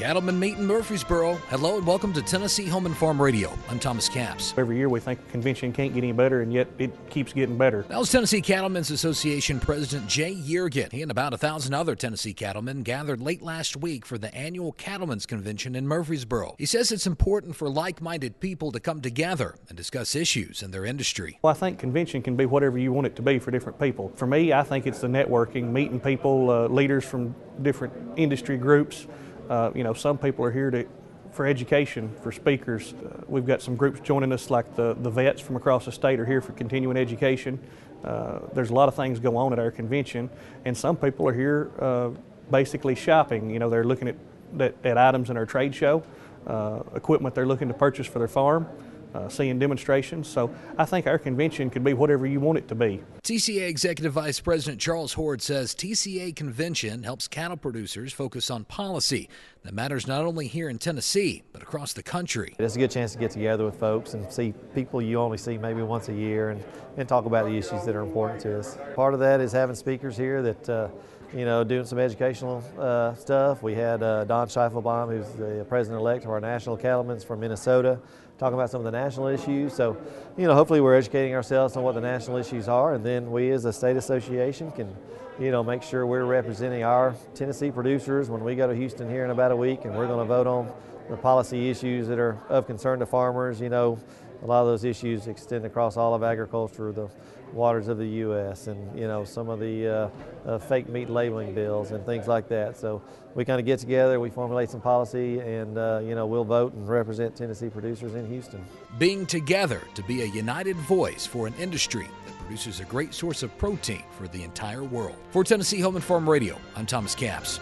Cattlemen meet in Murfreesboro. Hello and welcome to Tennessee Home and Farm Radio. I'm Thomas Capps. Every year we think convention can't get any better, and yet it keeps getting better. That was Tennessee Cattlemen's Association President Jay Yeargin. He and about a thousand other Tennessee cattlemen gathered late last week for the annual Cattlemen's Convention in Murfreesboro. He says it's important for like minded people to come together and discuss issues in their industry. Well, I think convention can be whatever you want it to be for different people. For me, I think it's the networking, meeting people, uh, leaders from different industry groups. Uh, you know, some people are here to for education, for speakers. Uh, we've got some groups joining us, like the, the vets from across the state are here for continuing education. Uh, there's a lot of things go on at our convention, and some people are here uh, basically shopping. You know, they're looking at, at, at items in our trade show, uh, equipment they're looking to purchase for their farm uh, seeing demonstrations. So I think our convention could be whatever you want it to be. TCA Executive Vice President Charles Hord says TCA Convention helps cattle producers focus on policy that matters not only here in Tennessee, but across the country. It's a good chance to get together with folks and see people you only see maybe once a year and, and talk about the issues that are important to us. Part of that is having speakers here that uh, you know, doing some educational uh, stuff. We had uh, Don Schiefelbein, who's the president-elect of our National Cattlemen's from Minnesota, talking about some of the national issues. So, you know, hopefully we're educating ourselves on what the national issues are, and then we as a state association can, you know, make sure we're representing our Tennessee producers when we go to Houston here in about a week, and we're going to vote on the policy issues that are of concern to farmers. You know, a lot of those issues extend across all of agriculture, the waters of the U.S., and you know some of the uh, uh, fake meat labeling bills and things like that. So we kind of get together, we formulate some policy, and uh, you know we'll vote and represent Tennessee producers in Houston. Being together to be a united voice for an industry that produces a great source of protein for the entire world. For Tennessee Home and Farm Radio, I'm Thomas Capps.